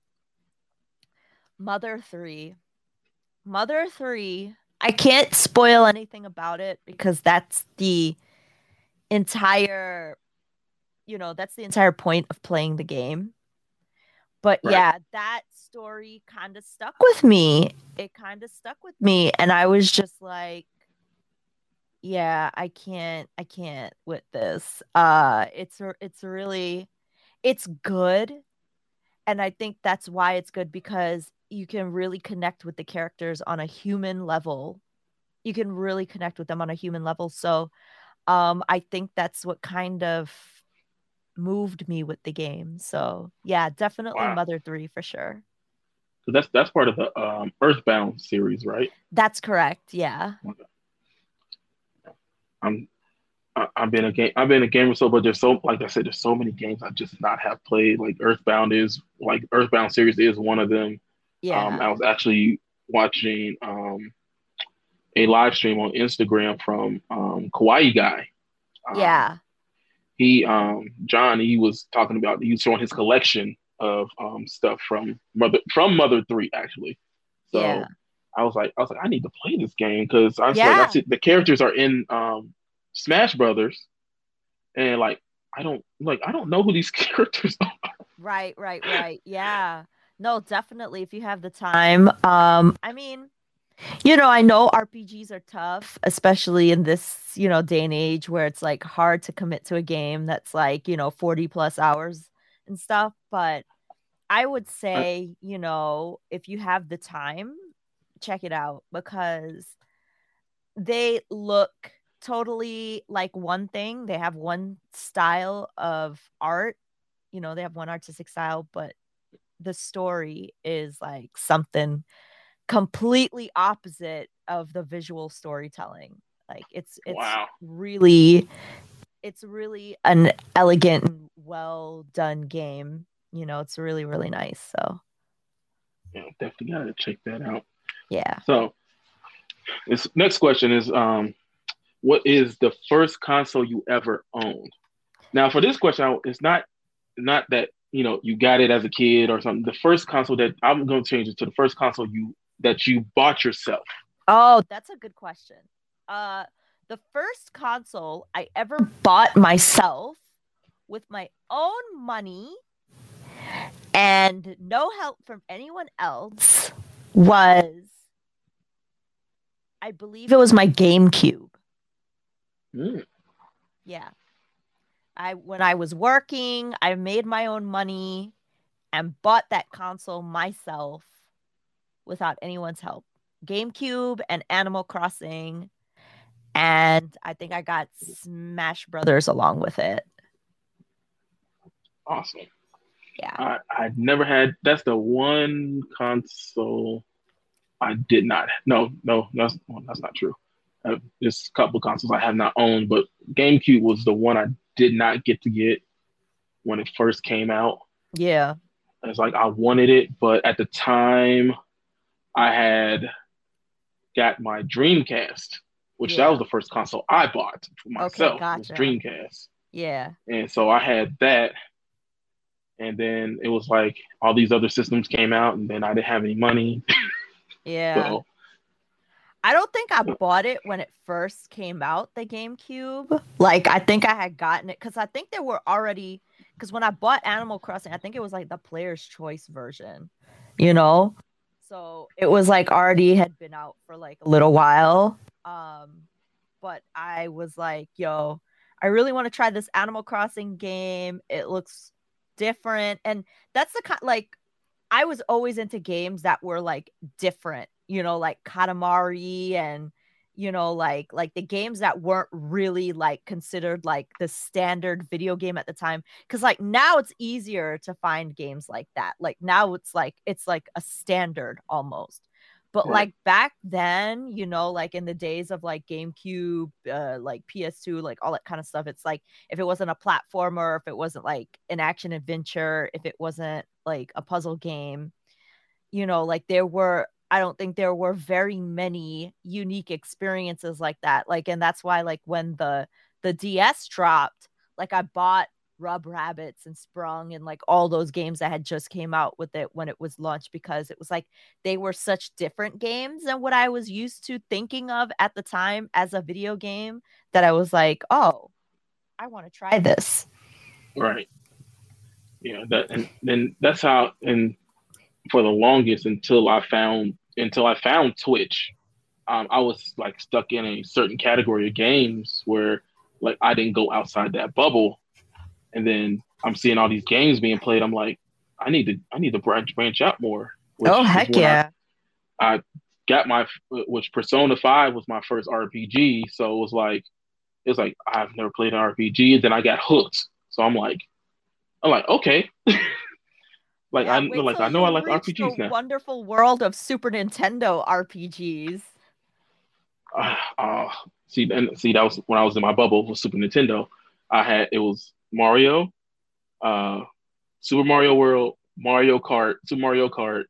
Mother 3. Mother 3. I can't spoil anything about it because that's the entire, you know, that's the entire point of playing the game. But right. yeah, that story kind of stuck with me. It kind of stuck with me. And I was just like, yeah, I can't, I can't with this. Uh, it's, it's really, it's good. And I think that's why it's good because you can really connect with the characters on a human level. You can really connect with them on a human level. So um, I think that's what kind of moved me with the game. So yeah, definitely wow. Mother Three for sure. So that's that's part of the um, Earthbound series, right? That's correct. Yeah. I'm I've been a game I've been a gamer so but there's so like I said there's so many games I just not have played like Earthbound is like Earthbound series is one of them. Yeah. Um, I was actually watching um, a live stream on Instagram from um, Kawaii Guy. Um, yeah he um John he was talking about he was showing his collection of um stuff from mother from Mother Three actually. So yeah. I was like I was like I need to play this game because I was yeah. like I see, the characters are in um Smash Brothers, and like I don't like I don't know who these characters are. Right, right, right. Yeah. No, definitely if you have the time. Um I mean you know, I know RPGs are tough, especially in this, you know, day and age where it's like hard to commit to a game that's like, you know, 40 plus hours and stuff. But I would say, you know, if you have the time, check it out because they look totally like one thing. They have one style of art, you know, they have one artistic style, but the story is like something completely opposite of the visual storytelling. Like it's it's wow. really it's really an elegant well done game. You know, it's really really nice. So yeah, definitely gotta check that out. Yeah. So this next question is um what is the first console you ever owned? Now for this question, it's not not that you know you got it as a kid or something. The first console that I'm going to change it to the first console you that you bought yourself? Oh, that's a good question. Uh, the first console I ever bought myself with my own money and no help from anyone else was, I believe it was my GameCube. Mm. Yeah. I when I was working, I made my own money and bought that console myself without anyone's help. GameCube and Animal Crossing. And I think I got Smash Brothers along with it. Awesome. Yeah. I, I never had that's the one console I did not. No, no, that's well, that's not true. Uh, there's a couple consoles I have not owned, but GameCube was the one I did not get to get when it first came out. Yeah. It's like I wanted it, but at the time I had got my Dreamcast which Yeah. that was the first console I bought for myself. was gotcha. Dreamcast. Yeah. And so I had that. And then it was like all these other systems came out, and then I didn't have any money. Yeah. So I don't think I bought it when it first came out, the GameCube. Like, I think I had gotten it because I think there were already, because when I bought Animal Crossing, I think it was like the player's choice version, you know? So it was like already had been out for like a little while. Um, but I was like, yo, I really want to try this Animal Crossing game. It looks different. And that's the kind like I was always into games that were like different, you know, like Katamari and you know, like like the games that weren't really like considered like the standard video game at the time. Cause like now it's easier to find games like that. Like now it's like it's like a standard almost. But Right. like back then, you know, like in the days of like GameCube, uh, like PS2, like all that kind of stuff, it's like if it wasn't a platformer, if it wasn't like an action adventure, if it wasn't like a puzzle game, you know, like there were, I don't think there were very many unique experiences like that. Like, and that's why, like, when the the DS dropped, like I bought Rub Rabbits and Sprung and like all those games that had just came out with it when it was launched because it was like they were such different games than what I was used to thinking of at the time as a video game that I was like, oh, I want to try this. Right. Yeah, that and then that's how and for the longest until I found until I found Twitch, um, I was like stuck in a certain category of games where like I didn't go outside that bubble. And then I'm seeing all these games being played. I'm like, I need to I need to branch branch out more. which oh heck yeah! I yeah. got my which Persona 5 was my first RPG. So it was like it was like I've never played an RPG. And then I got hooked. So I'm like, I'm like, okay. like Yeah, I like I know I like RPGs the now. Wonderful world of Super Nintendo RPGs. Uh, uh, see and see that was when I was in my bubble with Super Nintendo. I had it was Mario, uh, Super Mario World, Mario Kart, Super Mario Kart,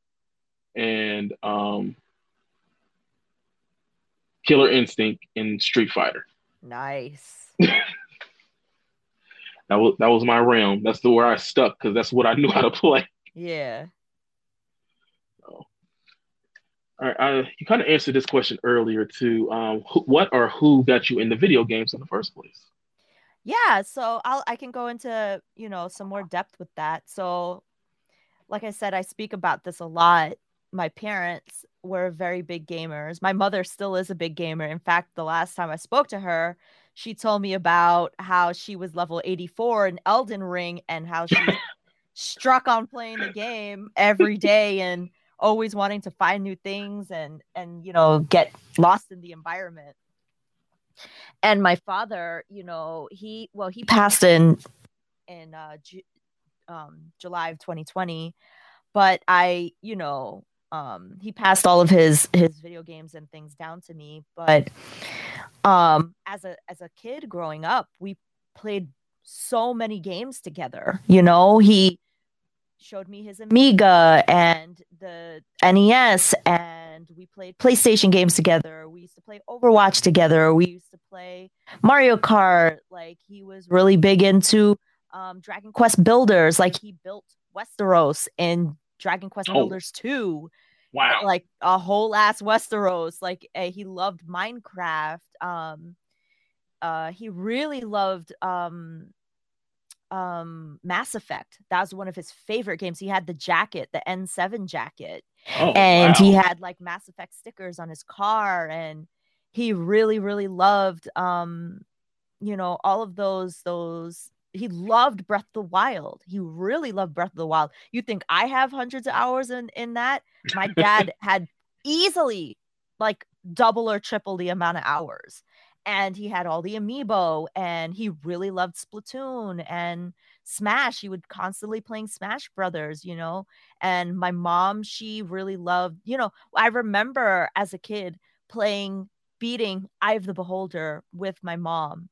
and um, Killer Instinct and Street Fighter. Nice. That was that was my realm. That's the where I stuck because that's what I knew how to play. Yeah. All right, I, you kind of answered this question earlier too. Um, who, what or who got you into video games in the first place? Yeah, so I'll I can go into, you know, some more depth with that. So like I said, I speak about this a lot. My parents were very big gamers. My mother still is a big gamer. In fact, the last time I spoke to her, she told me about how she was level 84 in Elden Ring and how she struck on playing the game every day and always wanting to find new things and and you know get lost in the environment. And my father you know he well he passed in in uh Ju- um july of 2020 but i you know um he passed all of his his video games and things down to me but um as a as a kid growing up we played so many games together you know? He showed me his amiga and the nes and we played playstation games together we used to play overwatch together we used to play mario kart like he was really big into um, dragon quest builders like he built westeros in dragon quest Oh. builders 2 Wow. like a whole ass Westeros. Like uh, he loved Minecraft. Um, uh, he really loved um, um, Mass Effect. That was one of his favorite games. He had the jacket, the N7 jacket, Oh, and wow. he had like Mass Effect stickers on his car, and he really, really loved um, you know, all of those those. He loved Breath of the Wild. He really loved Breath of the Wild. You think I have hundreds of hours in in that? my dad had easily like double or triple the amount of hours and he had all the amiibo and he really loved splatoon and smash he would constantly playing smash brothers you know and my mom she really loved you know i remember as a kid playing beating eye of the beholder with my mom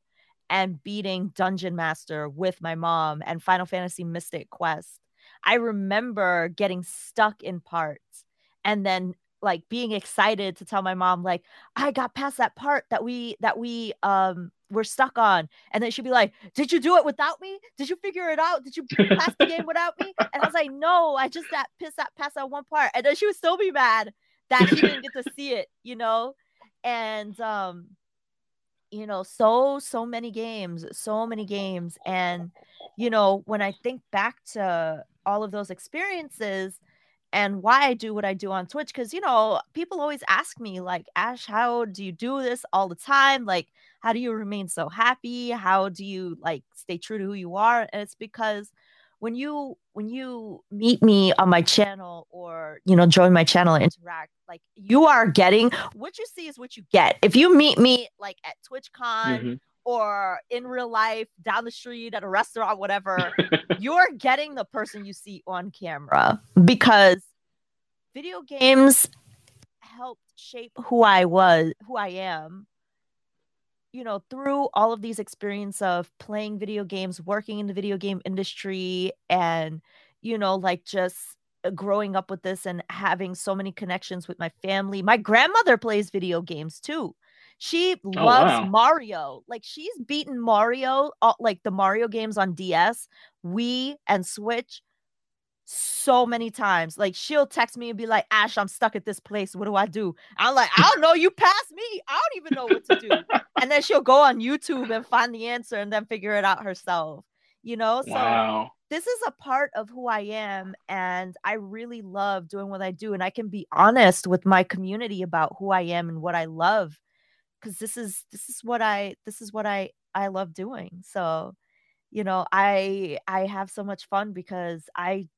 and beating dungeon master with my mom and final fantasy mystic quest. I remember getting stuck in parts and then like being excited to tell my mom like I got past that part that we that we um were stuck on. And then she'd be like did you do it without me? Did you figure it out? Did you pass the game without me? And I was like no I just that pissed that past that one part. And then she would still be mad that she didn't get to see it you know? And um you know so so many games so many games. And you know when i think back to all of those experiences and why I do what I do on Twitch. Cause, you know, people always ask me, like, Ash, how do you do this all the time? Like, how do you remain so happy? How do you like stay true to who you are? And it's because when you when you meet me on my channel or you know join my channel and interact like you are getting what you see is what you get if you meet me like at twitchcon mm-hmm or in real life down the street at a restaurant whatever you're getting the person you see on camera because video games helped shape who i was who i am you know through all of these experience of playing video games working in the video game industry and you know like just growing up with this and having so many connections with my family. My grandmother plays video games too she oh, loves wow. Mario. Like she's beaten Mario, all, like the Mario games on DS, Wii, and Switch so many times. Like she'll text me and be like, Ash, I'm stuck at this place. What do I do? I'm like, I don't know. You passed me. I don't even know what to do. and then she'll go on YouTube and find the answer and then figure it out herself. You know? So wow. this is a part of who I am. And I really love doing what I do. And I can be honest with my community about who I am and what I love because this is this is what I this is what I I love doing. So, you know, I I have so much fun because I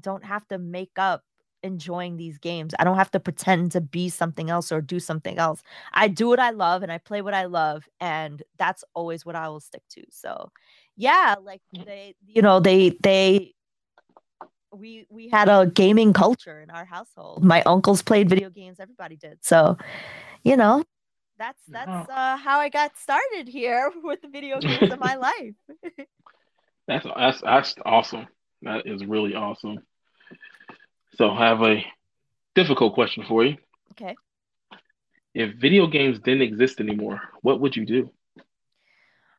don't have to make up enjoying these games. I don't have to pretend to be something else or do something else. I do what I love and I play what I love and that's always what I will stick to. So, yeah, like mm. they you know, they they we we had a gaming culture in our household. My uncles played video games, everybody did. So, you know, that's that's uh, how I got started here with the video games of my life. that's that's that's awesome. That is really awesome. So I have a difficult question for you. Okay. If video games didn't exist anymore, what would you do?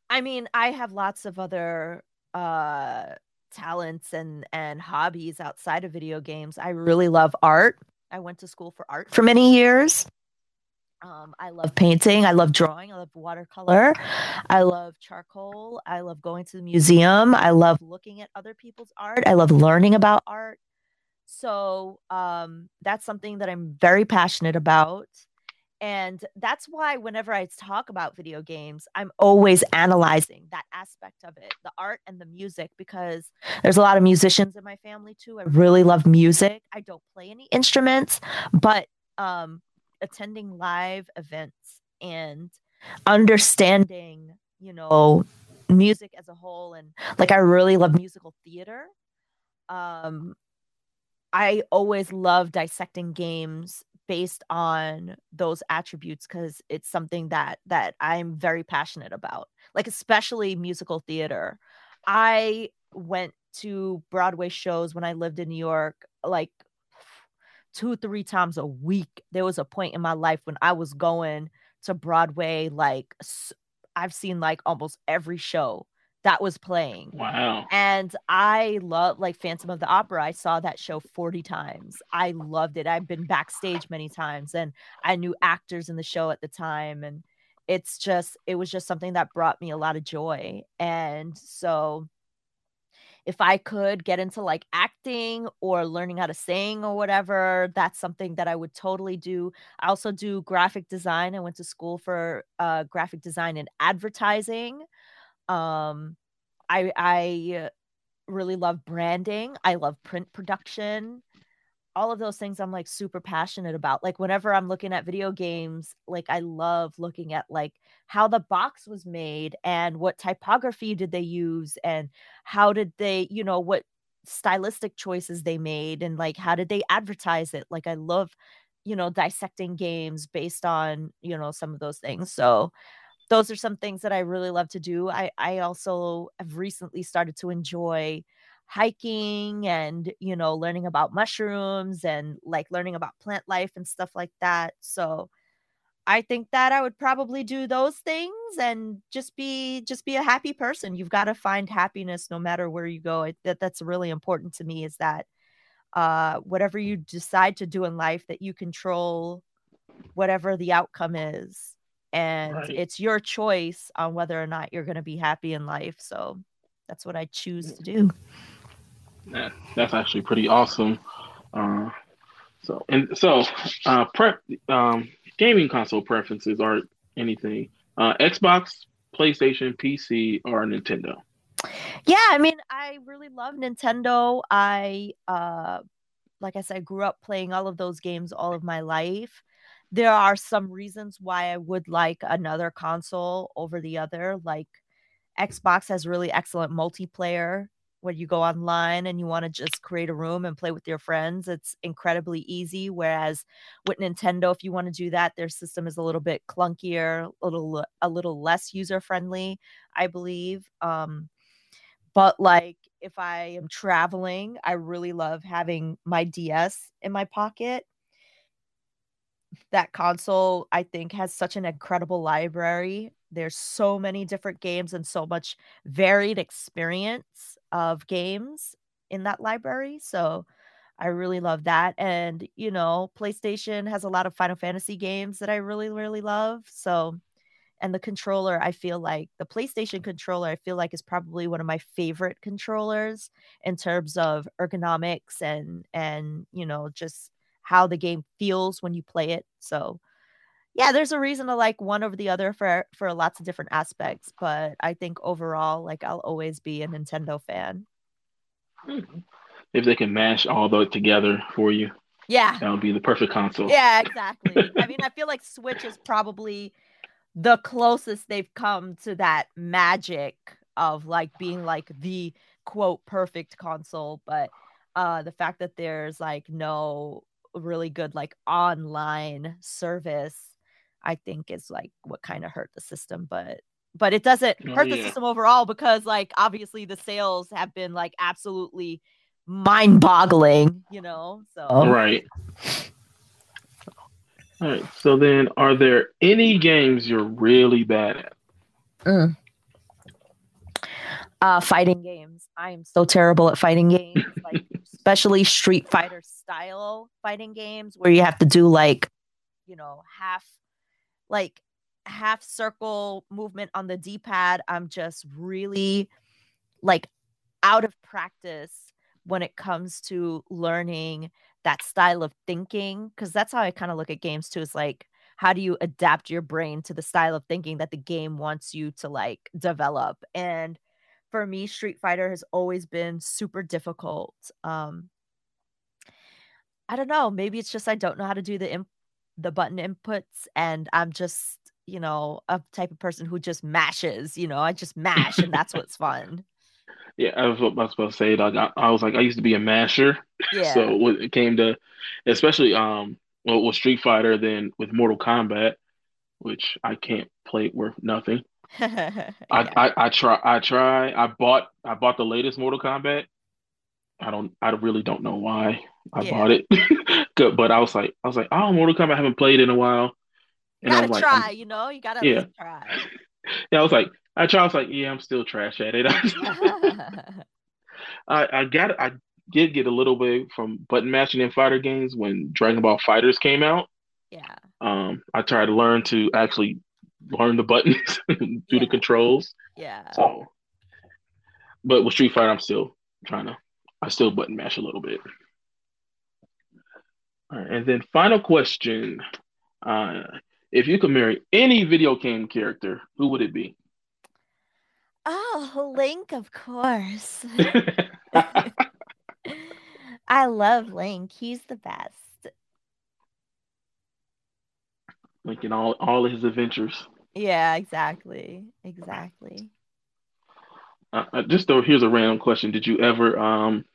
I mean, I have lots of other uh talents and and hobbies outside of video games. I really love art. I went to school for art for many years. Um, I love painting. I love drawing. I love watercolor. I love charcoal. I love going to the museum. I love looking at other people's art. I love learning about art. So um, that's something that I'm very passionate about. And that's why, whenever I talk about video games, I'm always analyzing that aspect of it the art and the music, because there's a lot of musicians in my family too. I really love music. I don't play any instruments, but um, attending live events and understanding, you know, music as a whole and like I really love musical theater. Um I always love dissecting games based on those attributes cuz it's something that that I'm very passionate about. Like especially musical theater. I went to Broadway shows when I lived in New York like two, three times a week. There was a point in my life when I was going to Broadway, like I've seen like almost every show that was playing. Wow. And I love like Phantom of the Opera. I saw that show 40 times. I loved it. I've been backstage many times and I knew actors in the show at the time. And it's just, it was just something that brought me a lot of joy. And so if I could get into like acting or learning how to sing or whatever, that's something that I would totally do. I also do graphic design. I went to school for uh, graphic design and advertising. Um, I I really love branding. I love print production all of those things I'm like super passionate about. Like whenever I'm looking at video games, like I love looking at like how the box was made and what typography did they use and how did they, you know, what stylistic choices they made and like how did they advertise it? Like I love, you know, dissecting games based on, you know, some of those things. So those are some things that I really love to do. I I also have recently started to enjoy hiking and you know learning about mushrooms and like learning about plant life and stuff like that. So i think that i would probably do those things and just be just be a happy person. You've got to find happiness no matter where you go. I, that that's really important to me is that uh whatever you decide to do in life that you control whatever the outcome is and right. it's your choice on whether or not you're going to be happy in life. So that's what i choose to do that, that's actually pretty awesome. Uh, so and so, uh, prep um, gaming console preferences are anything uh, Xbox, PlayStation, PC, or Nintendo. Yeah, I mean, I really love Nintendo. I uh, like I said, grew up playing all of those games all of my life. There are some reasons why I would like another console over the other. Like Xbox has really excellent multiplayer when you go online and you want to just create a room and play with your friends, it's incredibly easy. Whereas with Nintendo, if you want to do that, their system is a little bit clunkier, a little a little less user friendly, I believe. Um, but like if I am traveling, I really love having my DS in my pocket. That console, I think, has such an incredible library. There's so many different games and so much varied experience of games in that library. So I really love that. And, you know, PlayStation has a lot of Final Fantasy games that I really, really love. So, and the controller, I feel like the PlayStation controller, I feel like is probably one of my favorite controllers in terms of ergonomics and, and, you know, just how the game feels when you play it. So, yeah, there's a reason to like one over the other for for lots of different aspects, but I think overall, like I'll always be a Nintendo fan. If they can mash all that together for you, yeah, that would be the perfect console. Yeah, exactly. I mean, I feel like Switch is probably the closest they've come to that magic of like being like the quote perfect console, but uh the fact that there's like no really good like online service I think is like what kind of hurt the system, but but it doesn't oh, hurt yeah. the system overall because like obviously the sales have been like absolutely mind-boggling, you know. So right. All right. So then, are there any games you're really bad at? Mm. Uh, fighting games. I am so terrible at fighting games, like especially Street Fighter style fighting games where you have to do like, you know, half like half circle movement on the D-pad. I'm just really like out of practice when it comes to learning that style of thinking because that's how I kind of look at games too. Is like how do you adapt your brain to the style of thinking that the game wants you to like develop and for me street fighter has always been super difficult um i don't know maybe it's just i don't know how to do the imp- the button inputs and I'm just, you know, a type of person who just mashes, you know, I just mash and that's what's fun. Yeah, I was, I was supposed to say like I, I, was like I used to be a masher. Yeah. So when it came to especially um well with Street Fighter then with Mortal Kombat, which I can't play worth nothing. yeah. I, I I try I try I bought I bought the latest Mortal Kombat. I don't I really don't know why I yeah. bought it. Good, but I was like, I was like, oh, Mortal Kombat I haven't played in a while. And you gotta like, try, you know, you gotta yeah. try. yeah, I was like, I tried. I was like, yeah, I'm still trash at it. I I got I did get a little bit from button mashing in fighter games when Dragon Ball FighterZ came out. Yeah. Um, I tried to learn to actually learn the buttons, do yeah. the controls. Yeah. So, but with Street Fighter, I'm still trying to. I still button mash a little bit. Right, and then final question. Uh, if you could marry any video game character, who would it be? Oh, Link, of course. I love Link. He's the best. Link in all all of his adventures. Yeah, exactly. Exactly. Uh, uh just though, here's a random question: Did you ever um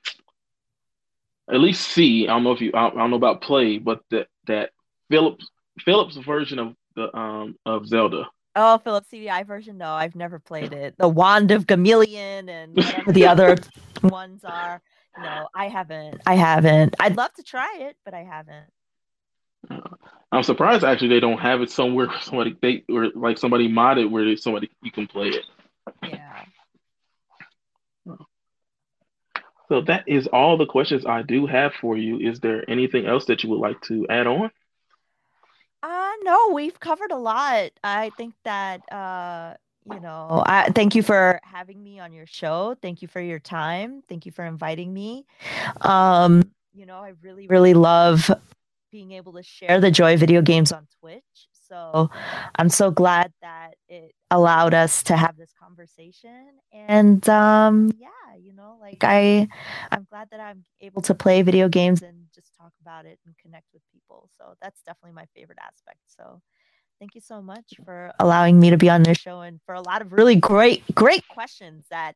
at least see. I don't know if you. I, don't know about play, but that that Philips Philips version of the um of Zelda. Oh, Philips CDI version? No, I've never played it. The Wand of Gamelon and the other ones are, No, I haven't, I haven't. I'd love to try it, but I haven't. I'm surprised actually they don't have it somewhere where somebody they or like somebody modded where somebody you can play it. Yeah. So that is all the questions I do have for you. Is there anything else that you would like to add on? Uh no, we've covered a lot. I think that uh you know, I thank you for having me on your show. Thank you for your time. Thank you for inviting me. Um, you know, I really really love being able to share the joy of video games on Twitch. So I'm so glad that it allowed us to have this conversation. And um, yeah, you know, like I, I'm glad that I'm able to play video games and just talk about it and connect with people. So that's definitely my favorite aspect. So thank you so much for allowing me to be on this show and for a lot of really great, great questions that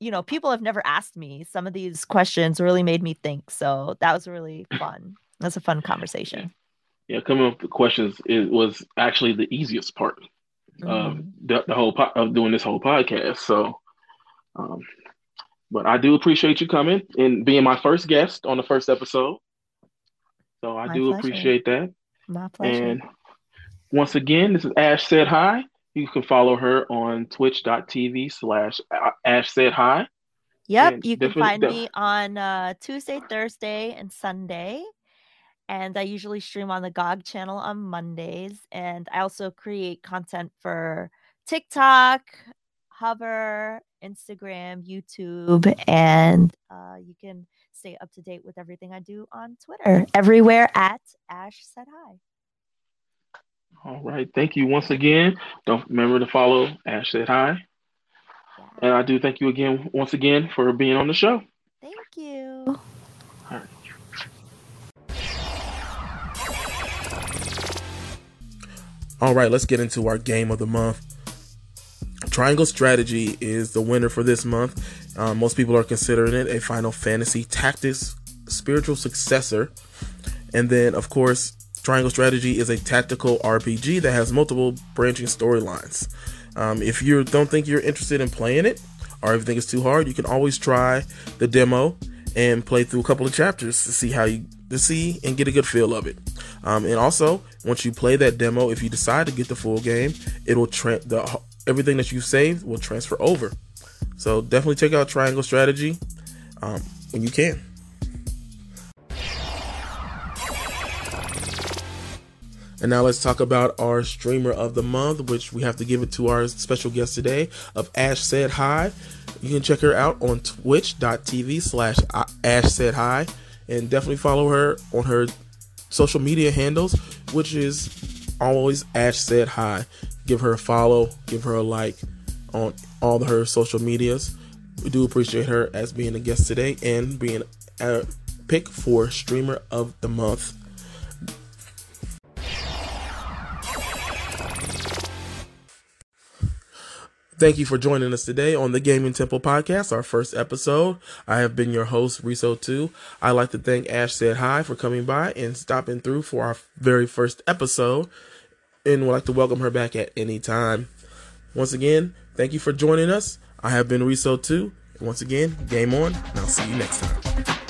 you know people have never asked me some of these questions really made me think so that was really fun that's a fun conversation. Yeah, coming up with questions it was actually the easiest part mm-hmm. of the, the, whole po- of doing this whole podcast. So, um, but I do appreciate you coming and being my first guest on the first episode. So I my do pleasure. appreciate that. My pleasure. And once again, this is Ash Said Hi. You can follow her on twitch.tv slash Ash Said Hi. Yep, and you can find me on uh, Tuesday, Thursday, and Sunday and I usually stream on the GOG channel on Mondays. And I also create content for TikTok, Hover, Instagram, YouTube, and uh, you can stay up to date with everything I do on Twitter, everywhere at Ash Said Hi. All right. Thank you once again. Don't remember to follow Ash Said Hi. Yeah. And I do thank you again, once again, for being on the show. Thank you. All right. All right, let's get into our game of the month. Triangle Strategy is the winner for this month. Um, most people are considering it a Final Fantasy Tactics spiritual successor. And then, of course, Triangle Strategy is a tactical RPG that has multiple branching storylines. Um, if you don't think you're interested in playing it, or if you think it's too hard, you can always try the demo and play through a couple of chapters to see how you to see and get a good feel of it. Um, and also, once you play that demo, if you decide to get the full game, it will tra- the everything that you saved will transfer over. So definitely check out Triangle Strategy um, when you can. And now let's talk about our streamer of the month, which we have to give it to our special guest today of Ash Said Hi. You can check her out on twitch.tv slash Ash Said Hi and definitely follow her on her social media handles, which is always Ash said hi. Give her a follow, give her a like on all her social medias. We do appreciate her as being a guest today and being a pick for streamer of the month. Thank you for joining us today on the Gaming Temple podcast, our first episode. I have been your host, Riso2. I'd like to thank Ash Said Hi for coming by and stopping through for our very first episode, and would like to welcome her back at any time. Once again, thank you for joining us. I have been Riso too. Once again, game on, and I'll see you next time.